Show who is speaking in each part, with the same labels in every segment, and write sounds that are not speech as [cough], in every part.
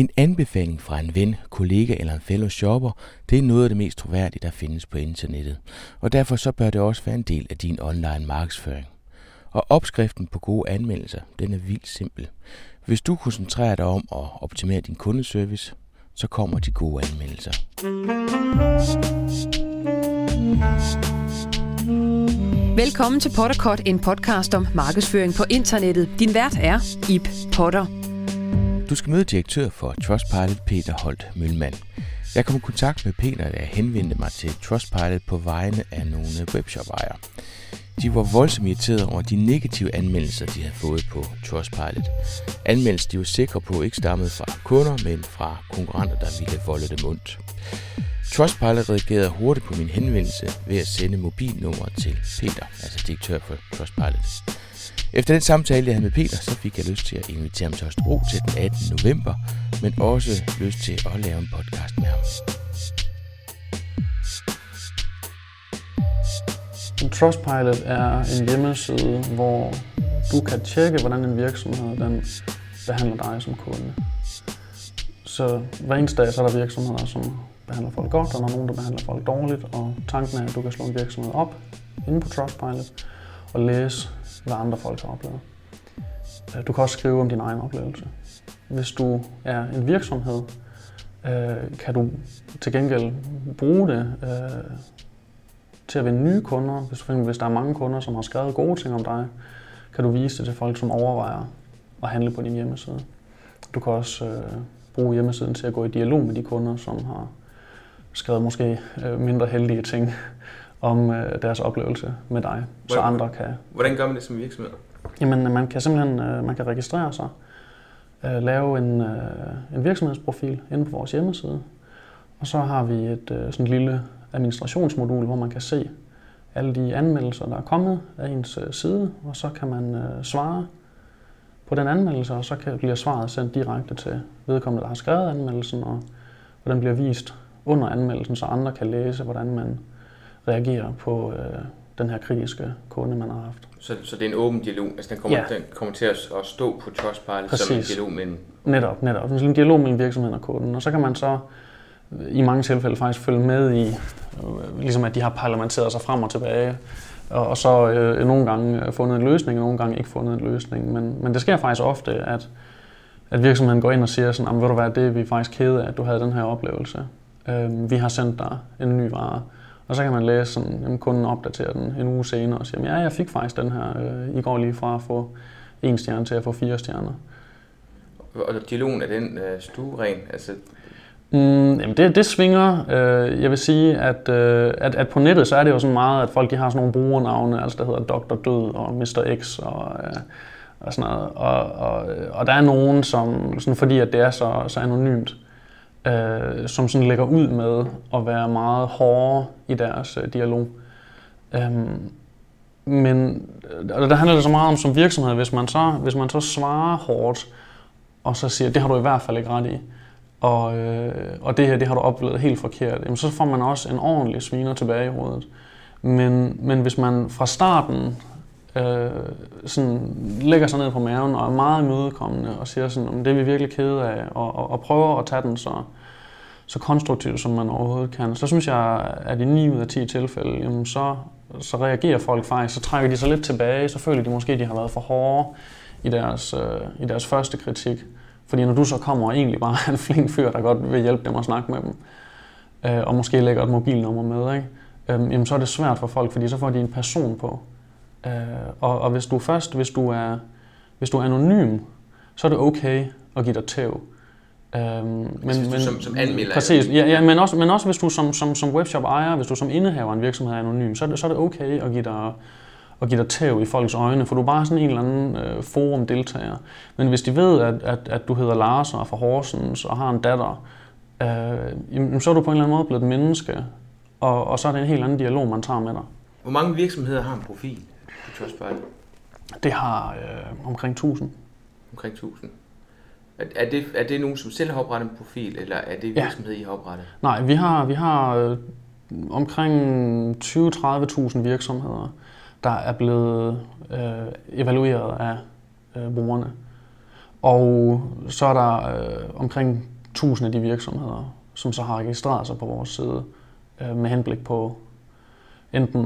Speaker 1: En anbefaling fra en ven, kollega eller en fellow shopper, det er noget af det mest troværdige, der findes på internettet. Og derfor så bør det også være en del af din online markedsføring. Og opskriften på gode anmeldelser, den er vildt simpel. Hvis du koncentrerer dig om at optimere din kundeservice, så kommer de gode anmeldelser.
Speaker 2: Velkommen til Potterkort, en podcast om markedsføring på internettet. Din vært er Ip Potter.
Speaker 1: Du skal møde direktør for Trustpilot, Peter Holt Mølmand. Jeg kom i kontakt med Peter, da jeg henvendte mig til Trustpilot på vegne af nogle webshop-ejere. De var voldsomt irriterede over de negative anmeldelser, de havde fået på Trustpilot. Anmeldelser, de var sikre på, ikke stammede fra kunder, men fra konkurrenter, der ville volde dem ondt. Trustpilot reagerede hurtigt på min henvendelse ved at sende mobilnummer til Peter, altså direktør for Trustpilot. Efter den samtale, jeg havde med Peter, så fik jeg lyst til at invitere ham til Østerbro til den 18. november, men også lyst til at lave en podcast med ham.
Speaker 3: Trustpilot er en hjemmeside, hvor du kan tjekke, hvordan en virksomhed den behandler dig som kunde. Så hver eneste dag så er der virksomheder, som behandler folk godt, og der er nogen, der behandler folk dårligt. Og tanken er, at du kan slå en virksomhed op inde på Trustpilot og læse, hvad andre folk har oplevet. Øh, du kan også skrive om din egen oplevelse. Hvis du er en virksomhed, øh, kan du til gengæld bruge det øh, til at vinde nye kunder. Hvis, for eksempel, hvis der er mange kunder, som har skrevet gode ting om dig, kan du vise det til folk, som overvejer at handle på din hjemmeside. Du kan også øh, bruge hjemmesiden til at gå i dialog med de kunder, som har skrevet måske øh, mindre heldige ting om øh, deres oplevelse med dig, så
Speaker 1: Hvordan-
Speaker 3: andre kan.
Speaker 1: Hvordan gør man det som virksomhed?
Speaker 3: Jamen, man kan simpelthen øh, man kan registrere sig, øh, lave en, øh, en virksomhedsprofil inde på vores hjemmeside, og så har vi et øh, sådan et lille administrationsmodul, hvor man kan se alle de anmeldelser, der er kommet af ens øh, side, og så kan man øh, svare på den anmeldelse, og så kan, bliver svaret sendt direkte til vedkommende, der har skrevet anmeldelsen, og, og den bliver vist under anmeldelsen, så andre kan læse, hvordan man reagerer på øh, den her kritiske kunde, man har haft.
Speaker 1: Så, så det er en åben dialog, altså den kommer,
Speaker 3: Ja.
Speaker 1: den kommer til at, at stå på Trustpilot som en dialog mellem...
Speaker 3: Netop, netop. Sådan en dialog mellem virksomheden og kunden. Og så kan man så øh, i mange tilfælde faktisk følge med i, øh, ligesom at de har parlamenteret sig frem og tilbage. Og, og så øh, nogle gange øh, fundet en løsning, og nogle gange ikke fundet en løsning. Men, men det sker faktisk ofte, at, at virksomheden går ind og siger sådan, "Jamen, ved du hvad, det er vi faktisk kede af, at du havde den her oplevelse. Øh, vi har sendt dig en ny vare. Og så kan man læse, sådan, at kunden opdaterer den en uge senere og siger, ja, jeg fik faktisk den her øh, i går lige fra at få en stjerne til at få fire stjerner.
Speaker 1: Og dialogen er den øh, stueren, altså
Speaker 3: Mm, jamen det, det svinger. Øh, jeg vil sige, at, øh, at, at på nettet, så er det jo sådan meget, at folk de har sådan nogle brugernavne, altså der hedder Dr. Død og Mr. X og, øh, og sådan noget. Og, og, og der er nogen, som, sådan fordi at det er så, så anonymt, øh, som sådan lægger ud med at være meget hårde i deres øh, dialog. Øhm, men øh, og der handler det så meget om som virksomhed, hvis man så, hvis man så svarer hårdt, og så siger, det har du i hvert fald ikke ret i, og, øh, og det her, det har du oplevet helt forkert, jamen, så får man også en ordentlig sviner tilbage i hovedet. Men, men hvis man fra starten øh, sådan lægger sig ned på maven og er meget imødekommende og siger sådan, om det er vi virkelig kede af, og, og, og prøver at tage den så, så konstruktivt, som man overhovedet kan, så synes jeg, at i 9 ud af 10 tilfælde, jamen så, så reagerer folk faktisk, så trækker de sig lidt tilbage, så føler de måske, at de har været for hårde i deres, øh, i deres første kritik. Fordi når du så kommer og egentlig bare [laughs] er en flink fyr, der godt vil hjælpe dem og snakke med dem, øh, og måske lægger et mobilnummer med, ikke? Øhm, jamen så er det svært for folk, fordi så får de en person på. Øh, og, og hvis du først, hvis du er, hvis du er anonym, så er det okay at give dig tæv. Øhm, men,
Speaker 1: hvis du som- som anmelder er
Speaker 3: Præcis, ja, ja, men, også, men også hvis du som, som, som webshop ejer, hvis du som indehaver af en virksomhed er anonym, så er det, så er det okay at give dig at give dig tæv i folks øjne, for du er bare sådan en eller anden øh, forum-deltager. Men hvis de ved, at, at, at du hedder Lars og er fra Horsens og har en datter, øh, jamen, så er du på en eller anden måde blevet et menneske, og, og så er det en helt anden dialog, man tager med dig.
Speaker 1: Hvor mange virksomheder har en profil på Trustpilot?
Speaker 3: Det har øh, omkring 1000.
Speaker 1: Omkring 1000. Er, er, det, er det nogen, som selv har oprettet en profil, eller er det
Speaker 3: Ja.
Speaker 1: virksomhed, I har oprettet?
Speaker 3: Nej, vi har, vi har øh, omkring 20-30.000 virksomheder, der er blevet øh, evalueret af øh, brugerne. Og så er der øh, omkring 1000 af de virksomheder, som så har registreret sig på vores side øh, med henblik på enten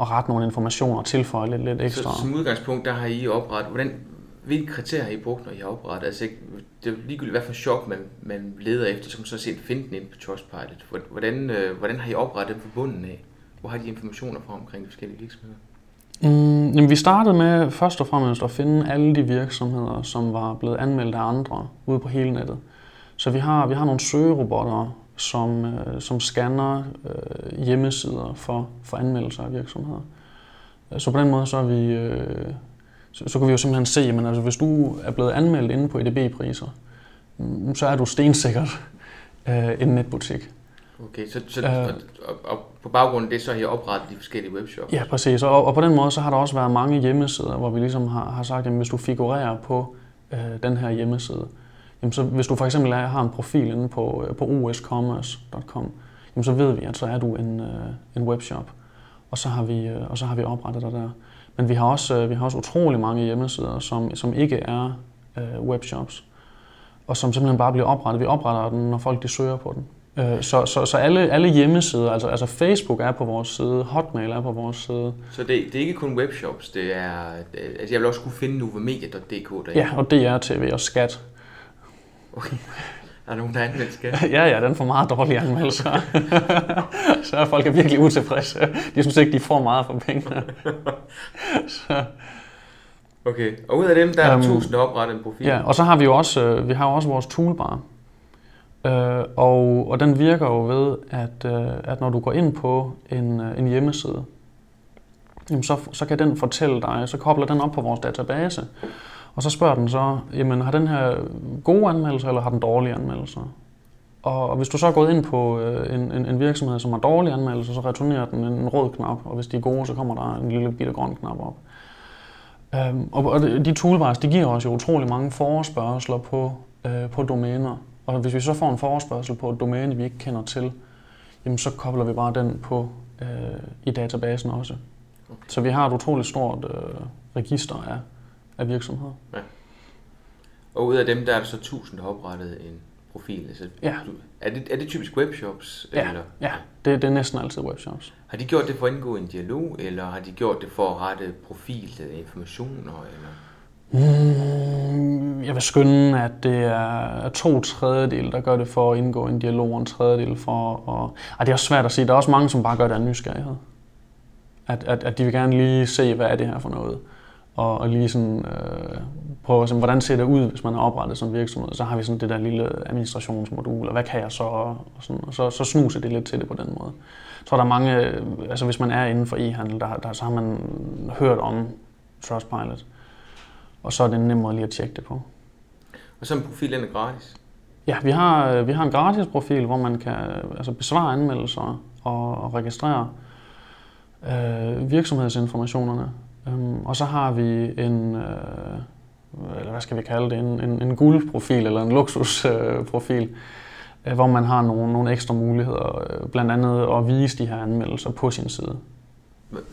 Speaker 3: at rette nogle informationer og tilføje lidt, lidt ekstra.
Speaker 1: Så som udgangspunkt, der har I oprettet, hvordan, hvilke kriterier har I brugt, når I har oprettet? Altså, det er ligegyldigt, hvad for shop man, man leder efter, så man så set finde den ind på Trustpilot. Hvordan, øh, hvordan har I oprettet dem fra bunden af? Hvor har de informationer fra omkring de forskellige virksomheder?
Speaker 3: Mm, jamen, vi startede med først og fremmest at finde alle de virksomheder, som var blevet anmeldt af andre ude på hele nettet. Så vi har, vi har nogle søgerobotter, som, øh, som scanner øh, hjemmesider for, for anmeldelser af virksomheder. Så på den måde så er vi, øh, så, så kan vi jo simpelthen se, at altså, hvis du er blevet anmeldt inde på EDB-priser, mm, så er du stensikkert øh, en netbutik.
Speaker 1: Okay, så, så øh, og, og på baggrund af det, så har I oprettet de forskellige webshops?
Speaker 3: Ja, præcis. Og, og på den måde, så har der også været mange hjemmesider, hvor vi ligesom har, har sagt, at hvis du figurerer på øh, den her hjemmeside, jamen så hvis du for eksempel er, har en profil inde på, øh, på oscommerce.com, jamen så ved vi, at så er du en, øh, en webshop, og så har vi, øh, og så har vi oprettet dig der. Men vi har også, vi har også utrolig mange hjemmesider, som, som ikke er øh, webshops, og som simpelthen bare bliver oprettet. Vi opretter den, når folk de søger på den. Øh, så, så, så alle, alle hjemmesider, altså, altså Facebook er på vores side, Hotmail er på vores side.
Speaker 1: Så det, det er ikke kun webshops, det er, altså jeg vil også kunne finde novamedia.dk derinde.
Speaker 3: Ja, og DRTV og Skat.
Speaker 1: Okay. Der er nogen, der anmelder skat?
Speaker 3: ja, ja, den får meget dårlige anmeldelser. [laughs] så folk er virkelig utilfredse. De synes ikke, de får meget for pengene.
Speaker 1: så. Okay, og ud af dem, der er um, 1000, der oprettet en profil?
Speaker 3: Ja, og så har vi jo også, øh, vi har også vores toolbar. Øh, og, og den virker jo ved, at, øh, at når du går ind på en, øh, en hjemmeside, jamen så, så kan den fortælle dig, så kobler den op på vores database, og så spørger den så, jamen har den her gode anmeldelser, eller har den dårlige anmeldelser? Og, hvis du så er gået ind på øh, en, en, en virksomhed, som har dårlige anmeldelser, så returnerer den en rød knap, og hvis de er gode, så kommer der en lille bitte grøn knap op. Øhm, og, og de toolbars, de giver os jo utrolig mange forespørgseler på, øh, på domæner. Og hvis vi så får en forespørgsel på et domæne, vi ikke kender til, jamen så kobler vi bare den på øh, i databasen også. Okay. Så vi har et utroligt stort øh, register af, af virksomheder. Ja.
Speaker 1: Og ud af dem, der er der så 1000, der har oprettet en profil. Altså,
Speaker 3: ja.
Speaker 1: Er det, er det typisk webshops?
Speaker 3: Ja, eller? ja. Det, det er næsten altid webshops.
Speaker 1: Har de gjort det for at indgå en dialog, eller har de gjort det for at rette profil informationer? Eller?
Speaker 3: Mm, jeg vil skynde, at det er to tredjedel, der gør det for at indgå en dialog, og en tredjedel for at... Ej, det er også svært at sige. Der er også mange, som bare gør det af nysgerrighed. At, at, at de vil gerne lige se, hvad er det her for noget. Og, og lige sådan øh, prøve, sådan, hvordan ser det ud, hvis man har oprettet sådan en virksomhed. Så har vi sådan det der lille administrationsmodul, og hvad kan jeg så? Og, sådan, og så, så snuser det lidt til det på den måde. Jeg tror, der er mange, altså hvis man er inden for e-handel, der, der, så har man hørt om Trustpilot. Og så er det nemmere lige at tjekke det på.
Speaker 1: Og så en profil, er gratis?
Speaker 3: Ja, vi har, vi har en gratis profil, hvor man kan altså besvare anmeldelser og, og registrere øh, virksomhedsinformationerne. Um, og så har vi en, øh, eller hvad skal vi kalde det, en, en, en guldprofil eller en luksusprofil, øh, hvor man har nogle, nogle ekstra muligheder, øh, blandt andet at vise de her anmeldelser på sin side.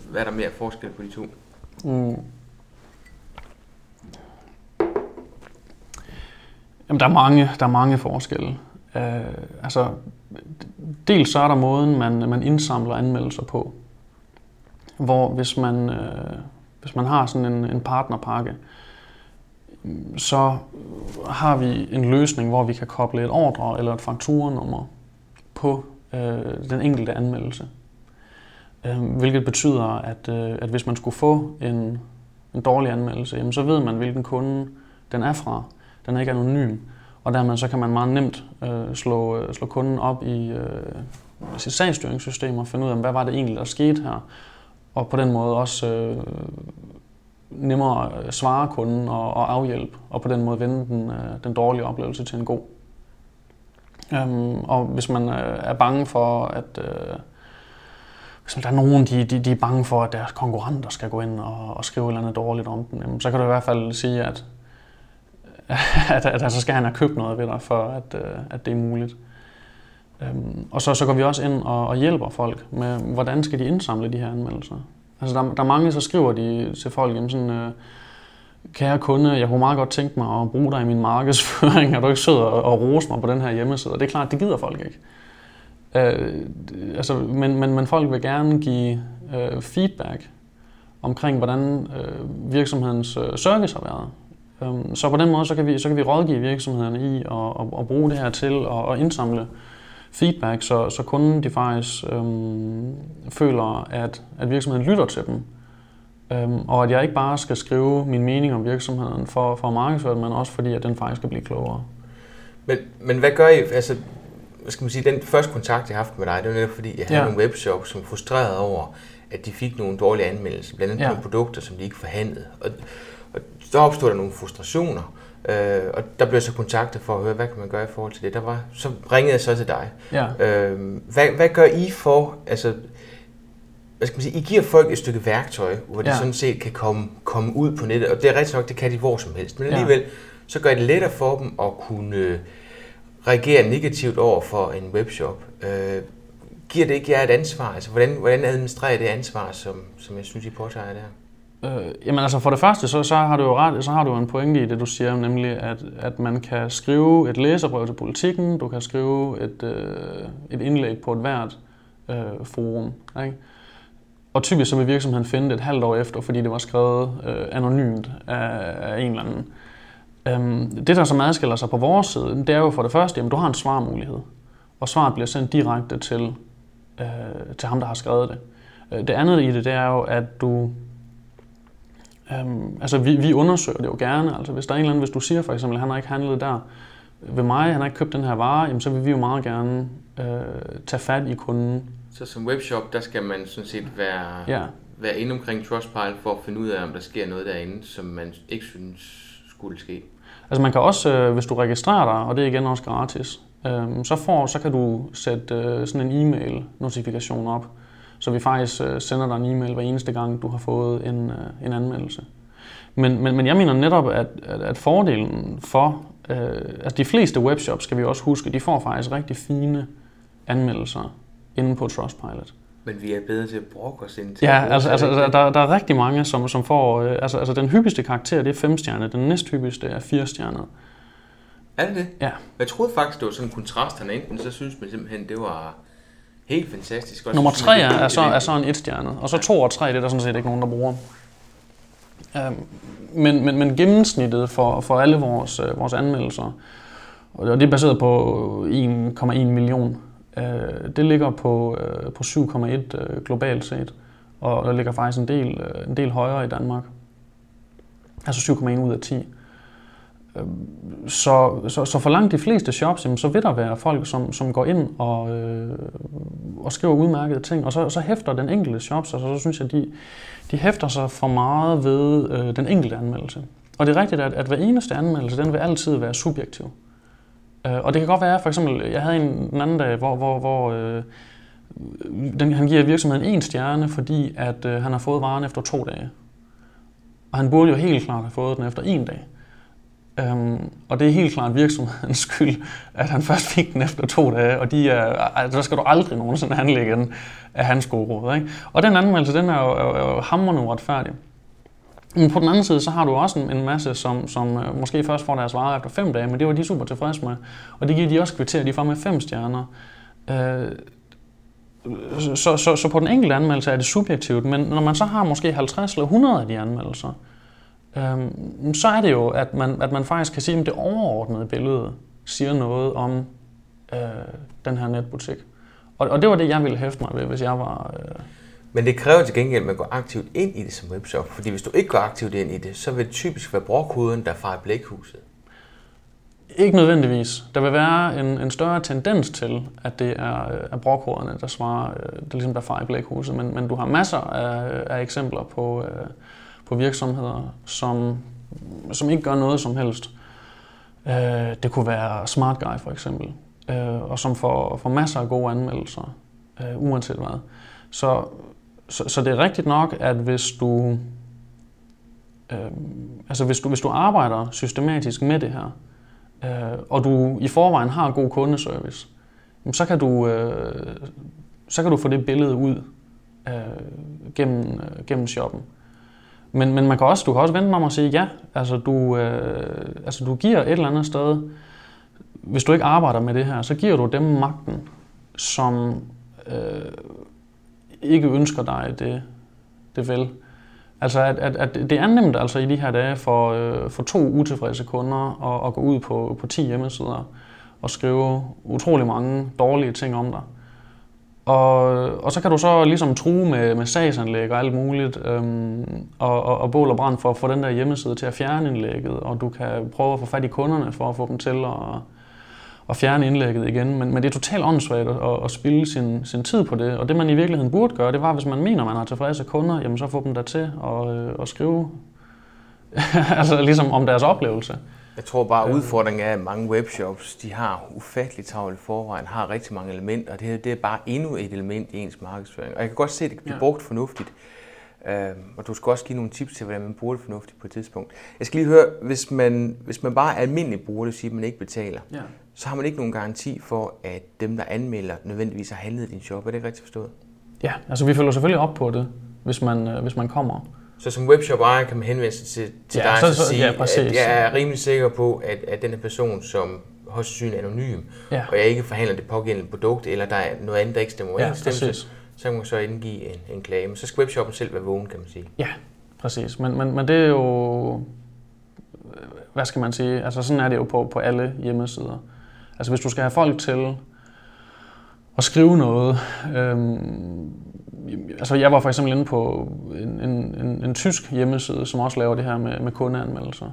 Speaker 1: Hvad er der mere forskel på de to? Mm.
Speaker 3: Jamen, der er mange, der er mange forskelle. Uh, altså, dels så er der måden, man, man indsamler anmeldelser på. Hvor hvis man, uh, hvis man har sådan en, en partnerpakke, så har vi en løsning, hvor vi kan koble et ordre eller et fakturanummer på øh, den enkelte anmeldelse. Øh, hvilket betyder, at, øh, at hvis man skulle få en, en dårlig anmeldelse, jamen, så ved man, hvilken kunde den er fra. Den er ikke anonym. Og dermed så kan man meget nemt øh, slå, øh, slå kunden op i øh, sit sagstyringssystem og finde ud af, hvad var det egentlig, der skete her. Og på den måde også øh, nemmere svare kunden og, og afhjælpe, og på den måde vende den, øh, den dårlige oplevelse til en god. Øhm, og hvis man øh, er bange for, at øh, hvis der er nogen, de, de, de er bange for, at deres konkurrenter skal gå ind og, og skrive et eller andet dårligt om dem, jamen, så kan du i hvert fald sige, at [laughs] at, at, at så skal han have købt noget ved dig, for at, øh, at det er muligt. Øhm, og så, så går vi også ind og, og hjælper folk med, hvordan skal de indsamle de her anmeldelser. Altså der, der er mange, så skriver de til folk, jamen sådan, øh, kære kunde, jeg kunne meget godt tænke mig at bruge dig i min markedsføring, [laughs] er du ikke sød og, og rose mig på den her hjemmeside? Og det er klart, det gider folk ikke. Øh, altså, men, men, men folk vil gerne give øh, feedback omkring, hvordan øh, virksomhedens øh, service har været. Øh, så på den måde, så kan vi, så kan vi rådgive virksomhederne i at, at, at bruge det her til at, at indsamle feedback, så, så kunden de faktisk øh, føler, at, at virksomheden lytter til dem. Øhm, og at jeg ikke bare skal skrive min mening om virksomheden for, for at markedsføre den, men også fordi, at den faktisk skal blive klogere.
Speaker 1: Men, men hvad gør I, altså, hvad skal man sige, den første kontakt, jeg har haft med dig, det var netop fordi, jeg havde ja. nogle webshops, som frustrerede over, at de fik nogle dårlige anmeldelser, blandt andet ja. nogle produkter, som de ikke forhandlede. Og, og så opstod der nogle frustrationer, øh, og der blev jeg så kontaktet for at høre, hvad kan man gøre i forhold til det. Der var, så ringede jeg så til dig. Ja. Øh, hvad, hvad gør I for, altså, hvad skal man sige, I giver folk et stykke værktøj, hvor de ja. sådan set kan komme, komme ud på nettet, og det er rigtig nok, det kan de hvor som helst, men alligevel, ja. så gør det lettere for dem at kunne øh, reagere negativt over for en webshop. Øh, giver det ikke jer et ansvar? Altså, hvordan, hvordan administrerer det ansvar, som, som jeg synes, I påtager der?
Speaker 3: Øh, jamen altså for det første, så, så har du jo ret, så har du en pointe i det, du siger, nemlig at, at man kan skrive et læserbrev til politikken, du kan skrive et, øh, et indlæg på et hvert øh, forum. Ikke? Og typisk så vil virksomheden finde det et halvt år efter, fordi det var skrevet øh, anonymt af, af en eller anden. Øhm, det, der som adskiller sig på vores side, det er jo for det første, at du har en svarmulighed. Og svaret bliver sendt direkte til, øh, til ham, der har skrevet det. Øh, det andet i det, det er jo, at du... Øhm, altså, vi, vi undersøger det jo gerne. Altså, hvis der er en eller anden, hvis du siger for eksempel, at han har ikke handlet der ved mig, han har ikke købt den her vare, jamen, så vil vi jo meget gerne øh, tage fat i kunden
Speaker 1: så som webshop, der skal man sådan set være, ja. være inde omkring Trustpilot for at finde ud af, om der sker noget derinde, som man ikke synes skulle ske.
Speaker 3: Altså man kan også, øh, hvis du registrerer dig, og det er igen også gratis, øh, så, får, så kan du sætte øh, sådan en e-mail-notifikation op, så vi faktisk sender dig en e-mail hver eneste gang, du har fået en, en anmeldelse. Men, men, men jeg mener netop, at, at, at fordelen for, øh, altså de fleste webshops, skal vi også huske, de får faktisk rigtig fine anmeldelser inde på Trustpilot.
Speaker 1: Men vi er bedre til at brokke os ind til
Speaker 3: Ja, altså, altså der, der er rigtig mange, som, som får... Øh, altså, altså den hyppigste karakter, det er 5 stjerner. Den næsthyppigste er 4 stjerner.
Speaker 1: Er det det?
Speaker 3: Ja.
Speaker 1: Jeg troede faktisk, det var sådan en kontrast, han enten så synes man simpelthen, det var helt fantastisk.
Speaker 3: Også Nummer 3 er, er, så, er så en 1 stjerne, og så 2 og 3, det er der sådan set ikke nogen, der bruger. Um, men, men, men gennemsnittet for, for alle vores, uh, vores anmeldelser, og det er baseret på 1,1 million Øh, det ligger på, øh, på 7,1 øh, globalt set, og der ligger faktisk en del, en del højere i Danmark. Altså 7,1 ud af 10. Så, så, så for langt de fleste shops, jamen, så vil der være folk, som, som går ind og, øh, og skriver udmærkede ting, og så, så hæfter den enkelte shops, altså så synes jeg, de, de hæfter sig for meget ved øh, den enkelte anmeldelse. Og det er rigtigt, at, at hver eneste anmeldelse, den vil altid være subjektiv. Øh, og det kan godt være, for eksempel, jeg havde en, en anden dag, hvor, hvor, hvor øh, den, han giver virksomheden en stjerne, fordi at øh, han har fået varen efter to dage. Og han burde jo helt klart have fået den efter en dag. Øhm, og det er helt klart virksomhedens [laughs] skyld, at han først fik den efter to dage, og de er, altså, der skal du aldrig nogensinde handle igen af hans gode råd. Ikke? Og den anmeldelse, den er jo, er, er jo hammerende uretfærdig. Men på den anden side, så har du også en, en masse, som, som øh, måske først får deres varer efter fem dage, men det var de super tilfredse med. Og det giver de også kvitter, de får med fem stjerner. Øh, så, så, så på den enkelte anmeldelse er det subjektivt, men når man så har måske 50 eller 100 af de anmeldelser, øh, så er det jo, at man, at man faktisk kan sige, at det overordnede billede siger noget om øh, den her netbutik. Og, og det var det, jeg ville hæfte mig ved, hvis jeg var... Øh,
Speaker 1: men det kræver til gengæld, at man går aktivt ind i det som webshop. Fordi hvis du ikke går aktivt ind i det, så vil det typisk være brugkoden, der fra blækhuset.
Speaker 3: Ikke nødvendigvis. Der vil være en, en større tendens til, at det er, er brugkoderne, der svarer, øh, det ligesom der i blækhuset. Men, men du har masser af, af eksempler på, øh, på virksomheder, som, som ikke gør noget som helst. Øh, det kunne være Smart Guy for eksempel, øh, og som får, får masser af gode anmeldelser, øh, uanset hvad. Så så, så det er rigtigt nok, at hvis du, øh, altså hvis du, hvis du arbejder systematisk med det her, øh, og du i forvejen har god kundeservice, så kan du, øh, så kan du få det billede ud øh, gennem, øh, gennem shoppen. Men, men man kan også, du kan også vente om at sige, ja, altså du, øh, altså du giver et eller andet sted, hvis du ikke arbejder med det her, så giver du dem magten, som øh, ikke ønsker dig det, det vel. Altså, at, at, at det er nemt altså i de her dage for, øh, for to utilfredse kunder at, at gå ud på, på 10 hjemmesider og skrive utrolig mange dårlige ting om dig. Og, og så kan du så ligesom true med, med sagsanlæg og alt muligt, øhm, og, og, og bål og brand for at få den der hjemmeside til at fjerne indlægget, og du kan prøve at få fat i kunderne for at få dem til at, at fjerne indlægget igen. Men, men det er totalt åndssvagt at, at spille sin, sin tid på det. Og det man i virkeligheden burde gøre, det var, hvis man mener, man har tilfredse kunder, jamen så få dem der til at, øh, at skrive [laughs] altså ligesom om deres oplevelse.
Speaker 1: Jeg tror bare, at udfordringen er, at mange webshops, de har ufatteligt travlt i forvejen, har rigtig mange elementer, og det her det er bare endnu et element i ens markedsføring. Og jeg kan godt se, at det kan blive ja. brugt fornuftigt. Uh, og du skal også give nogle tips til, hvordan man bruger det fornuftigt på et tidspunkt. Jeg skal lige høre, hvis man, hvis man bare er almindelig bruger, det siger, at man ikke betaler, ja. så har man ikke nogen garanti for, at dem, der anmelder, nødvendigvis har handlet din shop. Er det ikke rigtigt forstået?
Speaker 3: Ja, altså vi følger selvfølgelig op på det, hvis man, øh, hvis man kommer.
Speaker 1: Så som webshop ejer kan man henvende sig til, til ja, dig så, så, og sige, ja, at jeg er rimelig sikker på, at, at den her person, som højst syn anonym, ja. og jeg ikke forhandler det pågældende produkt, eller der er noget andet, der ikke stemmer ja, så kan man så indgive en, en klage. Men så skal webshoppen selv være vågen, kan man sige.
Speaker 3: Ja, præcis. Men, men, men det er jo, hvad skal man sige, altså sådan er det jo på, på alle hjemmesider. Altså hvis du skal have folk til at skrive noget, øhm, altså jeg var for eksempel inde på en, en, en, en tysk hjemmeside, som også laver det her med, med kundeanmeldelser.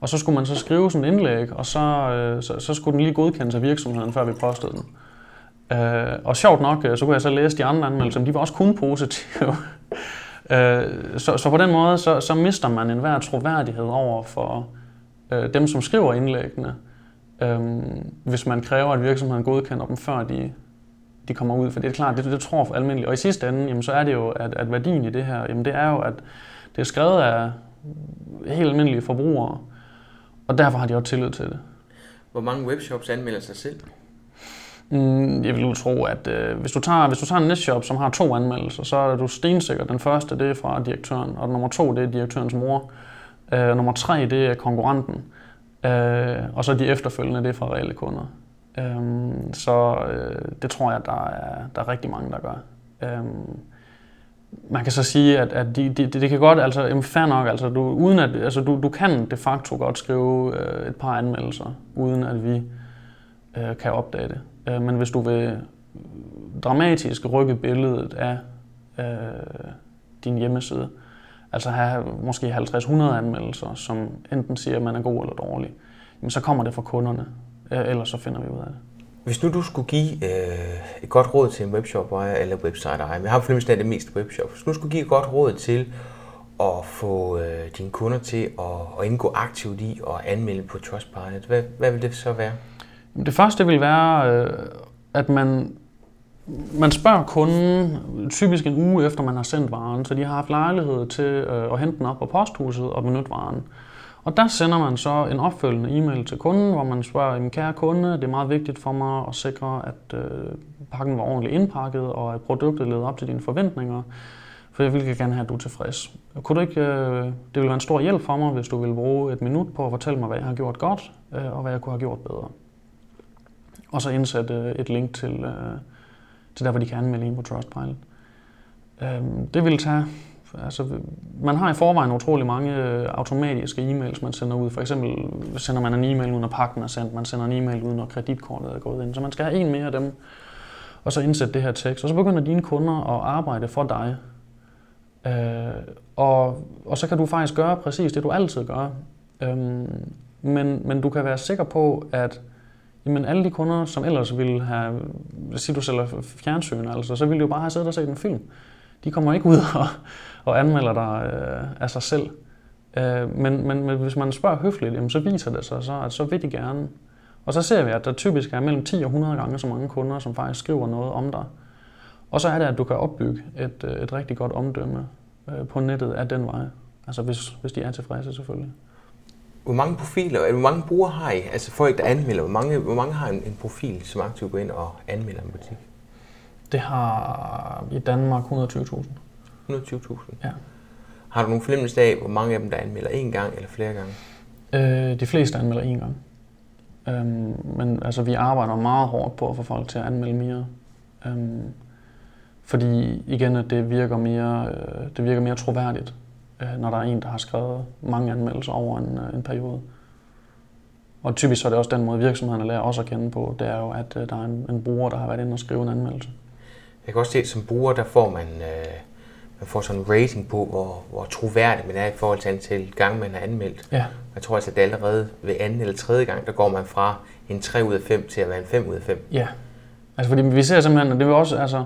Speaker 3: Og så skulle man så skrive sådan et indlæg, og så, øh, så, så skulle den lige godkendes af virksomheden, før vi postede den. Øh, og sjovt nok, øh, så kunne jeg så læse de andre anmeldelser, men de var også kun positive. [laughs] øh, så, så på den måde, så, så mister man enhver troværdighed over for øh, dem, som skriver indlæggene, øh, hvis man kræver, at virksomheden godkender dem, før de de kommer ud. For det er klart, det, det tror for almindeligt. Og i sidste ende, jamen, så er det jo, at, at værdien i det her, jamen, det er jo, at det er skrevet af helt almindelige forbrugere, og derfor har de også tillid til det.
Speaker 1: Hvor mange webshops anmelder sig selv?
Speaker 3: Mm, jeg vil jo tro, at øh, hvis, du tager, hvis du tager en netshop, som har to anmeldelser, så er du stensikker. Den første, det er fra direktøren, og nummer to, det er direktørens mor. Øh, nummer tre, det er konkurrenten. Øh, og så de efterfølgende, det er fra reelle kunder. Øhm, så øh, det tror jeg, der er, der er rigtig mange, der gør. Øhm, man kan så sige, at, at de, de, det kan godt, altså jamen fair nok, altså du, uden at, altså du, du kan de facto godt skrive øh, et par anmeldelser, uden at vi øh, kan opdage det. Øh, men hvis du vil dramatisk rykke billedet af øh, din hjemmeside, altså have måske 50-100 anmeldelser, som enten siger, at man er god eller dårlig, jamen så kommer det fra kunderne. Øh, ellers så finder vi ud af det.
Speaker 1: Hvis nu du skulle give øh, et godt råd til en webshop eller website ejer, vi har fornemmelsen af det mest webshop, hvis du skulle give et godt råd til at få øh, dine kunder til at, at indgå aktivt i og anmelde på Trustpilot, hvad, hvad vil det så være?
Speaker 3: Det første vil være, øh, at man, man spørger kunden typisk en uge efter man har sendt varen, så de har haft lejlighed til øh, at hente den op på posthuset og benytte varen. Og der sender man så en opfølgende e-mail til kunden, hvor man spørger, kære kunde, det er meget vigtigt for mig at sikre, at øh, pakken var ordentligt indpakket, og at produktet levede op til dine forventninger, for jeg vil gerne have, at du er tilfreds. Kunne du ikke, øh, det ville være en stor hjælp for mig, hvis du ville bruge et minut på at fortælle mig, hvad jeg har gjort godt, øh, og hvad jeg kunne have gjort bedre. Og så indsætte øh, et link til, øh, til der, hvor de kan anmelde en på Trustpilot. Øh, det vil tage Altså, man har i forvejen utrolig mange øh, automatiske e-mails, man sender ud. For eksempel sender man en e-mail uden at pakken er sendt, man sender en e-mail uden at kreditkortet er gået ind. Så man skal have en mere af dem, og så indsætte det her tekst. Og så begynder dine kunder at arbejde for dig. Øh, og, og så kan du faktisk gøre præcis det, du altid gør. Øhm, men, men du kan være sikker på, at jamen alle de kunder, som ellers ville have, hvis du sælger fjernsyn, altså, så ville de jo bare have siddet og set en film. De kommer ikke ud og, og anmelder dig øh, af sig selv. Øh, men, men, men hvis man spørger høfligt, jamen, så viser det sig så, at så vil de gerne. Og så ser vi, at der typisk er mellem 10 og 100 gange så mange kunder, som faktisk skriver noget om dig. Og så er det, at du kan opbygge et, øh, et rigtig godt omdømme øh, på nettet af den vej. Altså hvis, hvis de er tilfredse selvfølgelig.
Speaker 1: Hvor mange profiler, eller hvor mange brugere har I? Altså folk, der anmelder. Hvor mange, hvor mange har en, en profil, som aktivt går ind og anmelder en butik?
Speaker 3: Det har i Danmark 120.000.
Speaker 1: 120.000?
Speaker 3: Ja.
Speaker 1: Har du nogle fornemmelse af, hvor mange af dem, der anmelder én gang eller flere gange?
Speaker 3: Øh, de fleste anmelder én gang. Øhm, men altså, vi arbejder meget hårdt på at få folk til at anmelde mere. Øhm, fordi igen, at det virker mere, øh, det virker mere troværdigt, øh, når der er en, der har skrevet mange anmeldelser over en, øh, en periode. Og typisk så er det også den måde, virksomhederne lærer os at kende på, det er jo, at øh, der er en, en bruger, der har været inde og skrive en anmeldelse.
Speaker 1: Jeg kan også se, at som bruger, der får man, øh, man får sådan en rating på, hvor, hvor troværdig man er i forhold til antal gange, man har anmeldt.
Speaker 3: Ja.
Speaker 1: Jeg tror altså, at allerede ved anden eller tredje gang, der går man fra en 3 ud af 5 til at være en 5 ud af 5.
Speaker 3: Ja. Altså fordi vi ser simpelthen, at det vil også, altså,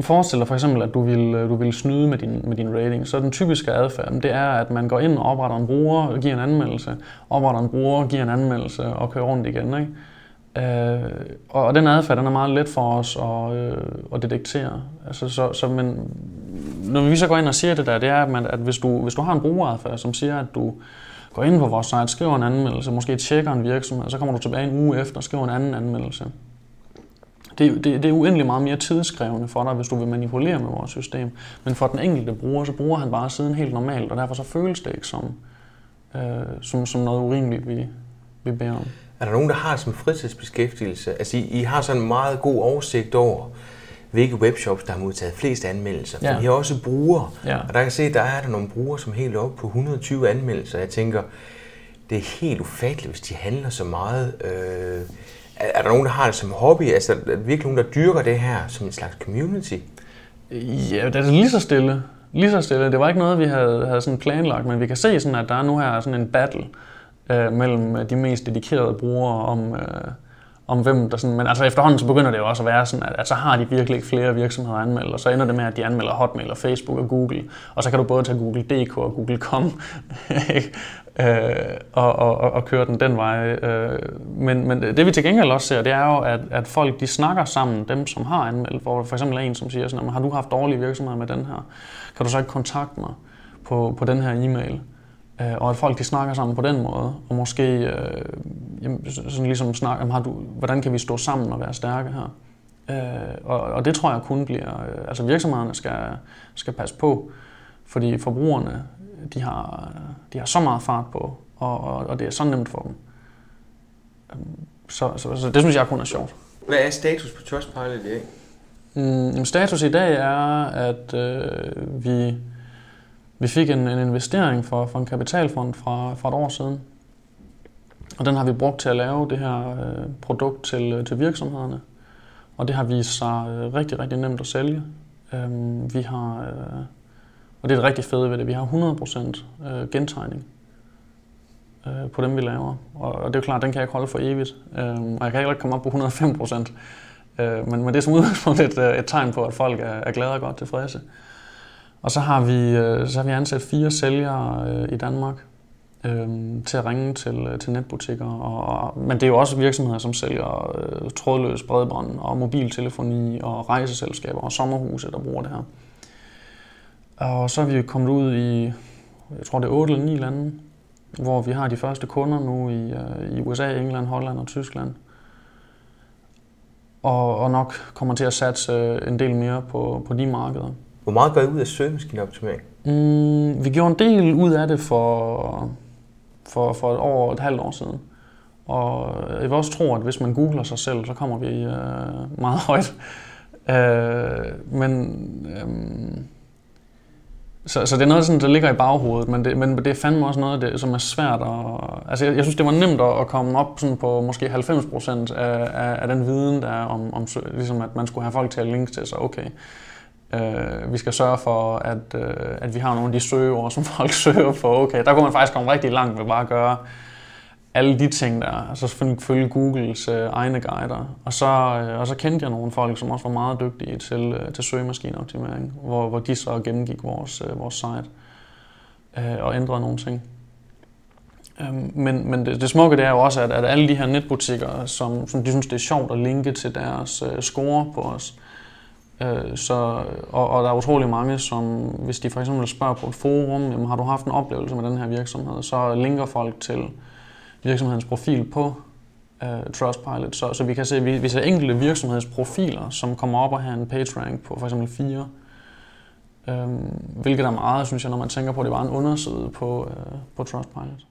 Speaker 3: Forestil dig for eksempel, at du vil, du vil snyde med din, med din rating. Så den typiske adfærd, det er, at man går ind og opretter en bruger, og giver en anmeldelse, opretter en bruger, giver en anmeldelse og kører rundt igen. Ikke? Øh, og den adfærd, den er meget let for os at, øh, at detektere. Altså, så, så, men, når vi så går ind og siger det der, det er, at, man, at hvis, du, hvis du har en brugeradfærd, som siger, at du går ind på vores site, skriver en anmeldelse, måske tjekker en virksomhed, og så kommer du tilbage en uge efter og skriver en anden anmeldelse det, det, det er uendelig meget mere tidskrævende for dig, hvis du vil manipulere med vores system. Men for den enkelte bruger, så bruger han bare siden helt normalt, og derfor så føles det ikke som, øh, som, som noget urimeligt, vi, vi beder om.
Speaker 1: Er der nogen, der har som fritidsbeskæftigelse? Altså, I, I har sådan en meget god oversigt over, hvilke webshops, der har modtaget flest anmeldelser. Ja. I har også brugere, ja. og der kan se, at der er der nogle brugere, som helt oppe på 120 anmeldelser. Jeg tænker, det er helt ufatteligt, hvis de handler så meget. Øh, er der nogen, der har det som hobby? Altså, er der virkelig nogen, der dyrker det her som en slags community?
Speaker 3: Ja, det er lige så stille. Lige så stille. Det var ikke noget, vi havde, havde sådan planlagt, men vi kan se, sådan, at der er nu her sådan en battle øh, mellem øh, de mest dedikerede brugere om, øh, om hvem der sådan... Men altså efterhånden så begynder det jo også at være sådan, at, at så har de virkelig ikke flere virksomheder anmeldt, og så ender det med, at de anmelder Hotmail og Facebook og Google, og så kan du både tage Google.dk og Google.com [laughs] øh, og, og, og, og køre den den vej. Øh, men, men det vi til gengæld også ser, det er jo, at, at folk de snakker sammen, dem som har anmeldt, hvor for eksempel en, som siger sådan, har du haft dårlige virksomheder med den her? Kan du så ikke kontakte mig på, på den her e-mail? Øh, og at folk de snakker sammen på den måde, og måske øh, jamen, sådan ligesom snakker, har du, hvordan kan vi stå sammen og være stærke her? Øh, og, og det tror jeg kun bliver, øh, altså virksomhederne skal, skal passe på, fordi forbrugerne, de har, de har så meget fart på, og, og, og det er så nemt for dem. Så, så, så det synes jeg kun er sjovt.
Speaker 1: Hvad er status på Trustpilot i dag?
Speaker 3: Mm, status i dag er, at øh, vi, vi fik en, en investering fra, fra en kapitalfond fra, fra et år siden. Og den har vi brugt til at lave det her øh, produkt til, øh, til virksomhederne. Og det har vist sig øh, rigtig, rigtig nemt at sælge. Øh, vi har... Øh, og det er det rigtig fede ved det. Vi har 100% øh, gentegning øh, på dem, vi laver. Og det er jo klart, den kan jeg ikke holde for evigt. Øh, og jeg kan heller ikke komme op på 105%. Øh, men, men det er som udgangspunkt et, øh, et tegn på, at folk er, er glade og godt tilfredse. Og så har vi, øh, så har vi ansat fire sælgere øh, i Danmark øh, til at ringe til, øh, til netbutikker. Og, og, men det er jo også virksomheder, som sælger øh, trådløs bredbånd og mobiltelefoni og rejseselskaber og sommerhuse, der bruger det her. Og så er vi kommet ud i, jeg tror det er 8 eller 9 lande, hvor vi har de første kunder nu i, øh, i USA, England, Holland og Tyskland. Og, og nok kommer til at satse en del mere på, på de markeder.
Speaker 1: Hvor meget gør I ud af søgemaskineoptimering?
Speaker 3: Mm, vi gjorde en del ud af det for, for, for et år og et halvt år siden. Og jeg vil også tro, at hvis man googler sig selv, så kommer vi øh, meget [laughs] højt. Øh, men øh, så, så det er noget, sådan, der ligger i baghovedet, men det, men det er fandme også noget, det, som er svært at... Altså jeg, jeg synes, det var nemt at, komme op sådan på måske 90 procent af, af, af den viden, der er om, om ligesom at man skulle have folk til at linke til sig. Okay, øh, vi skal sørge for, at, øh, at vi har nogle af de søgeord, som folk [laughs] søger på. Okay, der kunne man faktisk komme rigtig langt ved bare at gøre alle de ting der, Så så selvfølgelig følge Googles øh, egne guider. Og så, øh, og så kendte jeg nogle folk, som også var meget dygtige til, øh, til søgemaskineoptimering, hvor, hvor de så gennemgik vores, øh, vores site øh, og ændrede nogle ting. Øhm, men men det, det smukke det er jo også, at, at alle de her netbutikker, som, som de synes, det er sjovt at linke til deres øh, score på os, øh, Øh, så, og, og der er utrolig mange, som hvis de for eksempel spørger på et forum, jamen, har du haft en oplevelse med den her virksomhed, så linker folk til virksomhedens profil på uh, Trustpilot. Så, så vi kan se, at vi, vi ser enkelte virksomhedsprofiler, som kommer op og har en page rank på for eksempel 4. Øhm, hvilket er meget, synes jeg, når man tænker på, at det var en underside på, øh, på Trustpilot.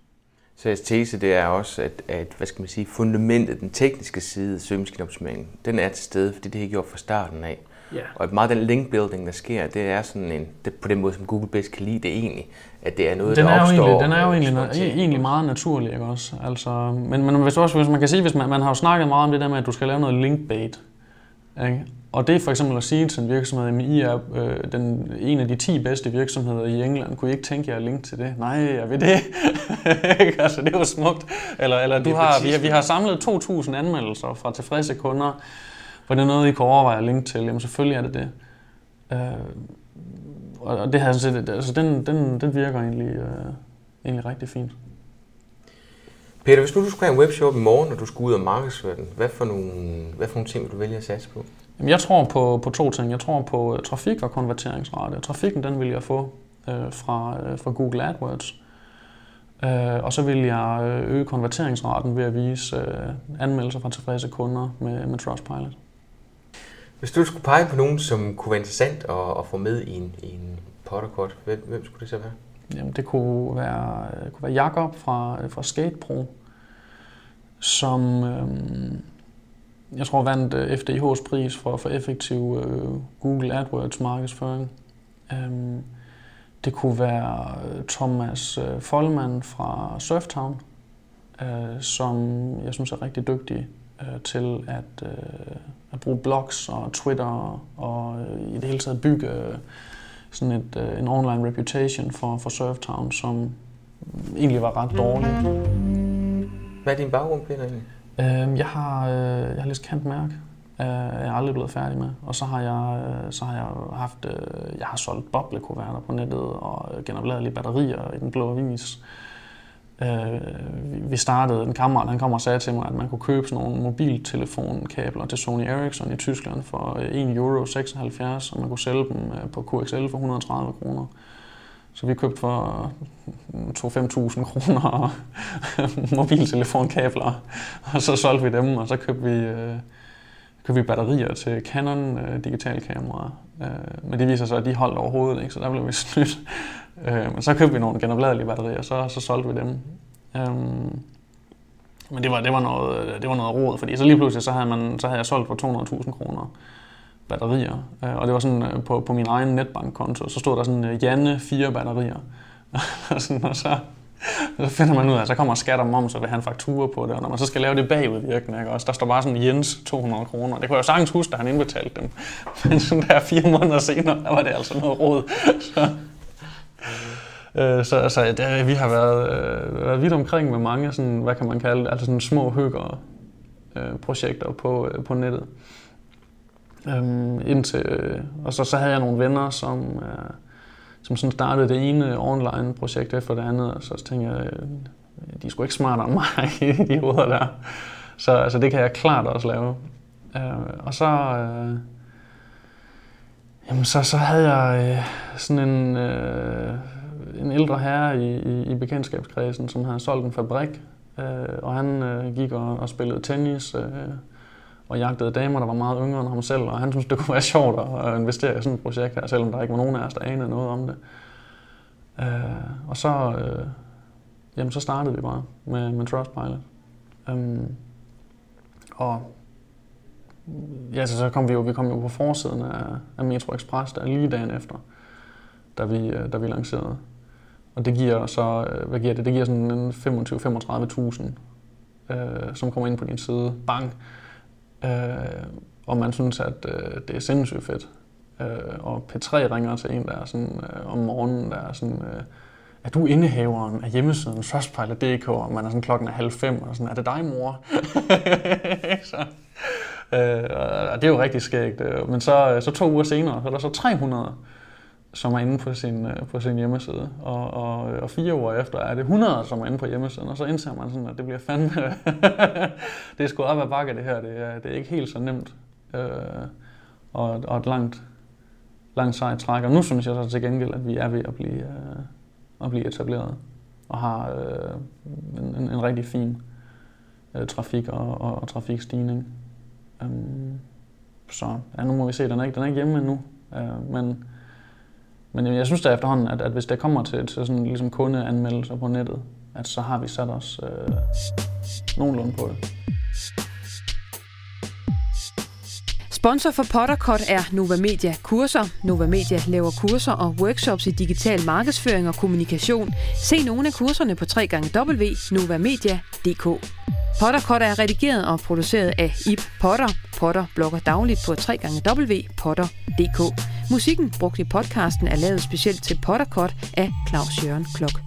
Speaker 1: Så jeres tese det er også, at, at hvad skal man sige, fundamentet, den tekniske side af søgemaskineoptimeringen, den er til stede, fordi det har gjort fra starten af.
Speaker 3: Yeah.
Speaker 1: Og meget den link building, der sker, det er sådan en, det, på den måde, som Google bedst kan lide det egentlig, at det er noget,
Speaker 3: den
Speaker 1: der
Speaker 3: er
Speaker 1: opstår.
Speaker 3: Egentlig, den er jo egentlig,
Speaker 1: spontant.
Speaker 3: egentlig meget naturlig, ikke også? Altså, men, men hvis, også, hvis man kan sige, hvis man, man har jo snakket meget om det der med, at du skal lave noget link bait, ikke? Og det er for eksempel at sige til en virksomhed, at I er øh, den, en af de 10 bedste virksomheder i England. Kunne I ikke tænke jer at linke til det? Nej, jeg vil det. [laughs] altså, det er jo smukt. Eller, eller du
Speaker 1: Det
Speaker 3: har, vi, har, vi har samlet 2.000 anmeldelser fra tilfredse kunder. Var det noget, I kunne overveje at linke til? Jamen selvfølgelig er det det. Øh, og det har sådan set, altså den, den, den virker egentlig, øh, egentlig rigtig fint.
Speaker 1: Peter, hvis nu du skulle have en webshop i morgen, og du skulle ud og markedsføre den, hvad for nogle, hvad for nogle ting vil du vælge at satse på?
Speaker 3: Jamen, jeg tror på, på to ting. Jeg tror på øh, trafik og konverteringsrate. Trafikken, den vil jeg få øh, fra, øh, fra Google AdWords. Øh, og så vil jeg øh, øge konverteringsraten ved at vise øh, anmeldelser fra tilfredse kunder med, med Trustpilot.
Speaker 1: Hvis du skulle pege på nogen, som kunne være interessant at, at få med i en, i en potterkort, hvem, hvem skulle det så være?
Speaker 3: Jamen, det kunne være, kunne være Jakob fra, fra SkatePro, som øh, jeg tror vandt øh, FDIH's pris for, for effektiv øh, Google AdWords markedsføring. Um, det kunne være øh, Thomas øh, Folman fra Surftown, øh, som jeg synes er rigtig dygtig øh, til at, øh, at bruge blogs og Twitter og øh, i det hele taget bygge øh, sådan et, øh, en online reputation for, for Surftown, som egentlig var ret dårlig.
Speaker 1: Hvad er din baggrund, Peter, egentlig?
Speaker 3: Øh, jeg, har, øh, jeg har læst Kant Mærk. Øh, jeg er aldrig blevet færdig med. Og så har jeg, øh, så har jeg haft, øh, jeg har solgt boblekuverter på nettet og genopladelige batterier i den blå avis. Øh, vi- vi startede, en kammerat han kom og sagde til mig, at man kunne købe sådan nogle mobiltelefonkabler til Sony Ericsson i Tyskland for øh, 1 euro 76, og man kunne sælge dem øh, på QXL for 130 kroner. Så vi købte for 2-5.000 kroner [laughs] mobiltelefonkabler, og så solgte vi dem, og så købte vi, øh, købte vi batterier til Canon øh, digitalkameraer. Øh, men det viser sig, at de holdt overhovedet ikke, så der blev vi snydt. [laughs] Øh, men så købte vi nogle genopladelige batterier, og så, så solgte vi dem. Øh, men det var, det, var noget, det var noget råd, fordi så lige pludselig så havde, man, så havde jeg solgt for 200.000 kroner batterier. Øh, Og det var sådan øh, på, på min egen netbankkonto, så stod der sådan øh, Janne fire batterier. [laughs] og, sådan, og så, så finder man ud af, at så kommer skat og moms og vil have en faktura på det, og når man så skal lave det bagudvirkende, ikke? Også, der står bare sådan Jens 200 kroner. Det kunne jeg jo sagtens huske, da han indbetalte dem. [laughs] Men sådan der fire måneder senere, der var det altså noget råd. Så, øh, så, så det, vi har været, øh, været vidt omkring med mange, sådan, hvad kan man kalde det, altså sådan små hygger øh, projekter på, øh, på nettet. Øhm, indtil, øh, og så, så havde jeg nogle venner, som, øh, som sådan startede det ene online projekt efter det andet, og så tænkte jeg, øh, de er sgu ikke smartere end mig, [laughs] de hoveder der. Så altså, det kan jeg klart også lave. Øh, og så, øh, jamen, så, så havde jeg øh, sådan en, øh, en ældre herre i, i, i bekendtskabskredsen, som havde solgt en fabrik, øh, og han øh, gik og, og spillede tennis, øh, og jagtede damer, der var meget yngre end ham selv, og han syntes, det kunne være sjovt at investere i sådan et projekt her, selvom der ikke var nogen af os, der anede noget om det. Øh, og så, øh, jamen, så startede vi bare med, med Trustpilot. Øhm, og ja, så, så kom vi jo, vi kom jo på forsiden af, af Metro Express, der lige dagen efter, da vi, øh, da vi lancerede. Og det giver så, øh, hvad giver det? Det giver sådan en 25-35.000, øh, som kommer ind på din side. Bang! Øh, og man synes, at øh, det er sindssygt fedt. Øh, og P3 ringer til en, der er sådan, øh, om morgenen, der er sådan, øh, er du indehaveren af hjemmesiden Trustpilot.dk, og man er sådan klokken er halv fem, og sådan, er det dig, mor? [laughs] så, øh, og det er jo rigtig skægt. Øh, men så, så to uger senere, så er der så 300, som er inde på sin, øh, på sin hjemmeside. Og, og, øh, og fire uger efter er det 100, som er inde på hjemmesiden, og så indser man sådan, at det bliver fandme... [laughs] det er sgu op ad bakke, det her. Det er, det er ikke helt så nemt. Øh, og, og et langt, langt sejt træk. Og nu synes jeg så til gengæld, at vi er ved at blive, øh, at blive etableret. Og har øh, en, en, en rigtig fin øh, trafik og, og, og trafikstigning. Øh, så ja, nu må vi se, den er ikke, den er ikke hjemme endnu. Øh, men men jeg synes da efterhånden, at, at hvis der kommer til, til sådan, ligesom kundeanmeldelser på nettet, at så har vi sat os øh, nogenlunde på det.
Speaker 2: Sponsor for Pottercut er Nova Media Kurser. Nova Media laver kurser og workshops i digital markedsføring og kommunikation. Se nogle af kurserne på www.novamedia.dk. Potterkort er redigeret og produceret af Ip Potter. Potter blogger dagligt på www.potter.dk. Musikken brugt i podcasten er lavet specielt til Pottercut af Claus Jørgen Klok.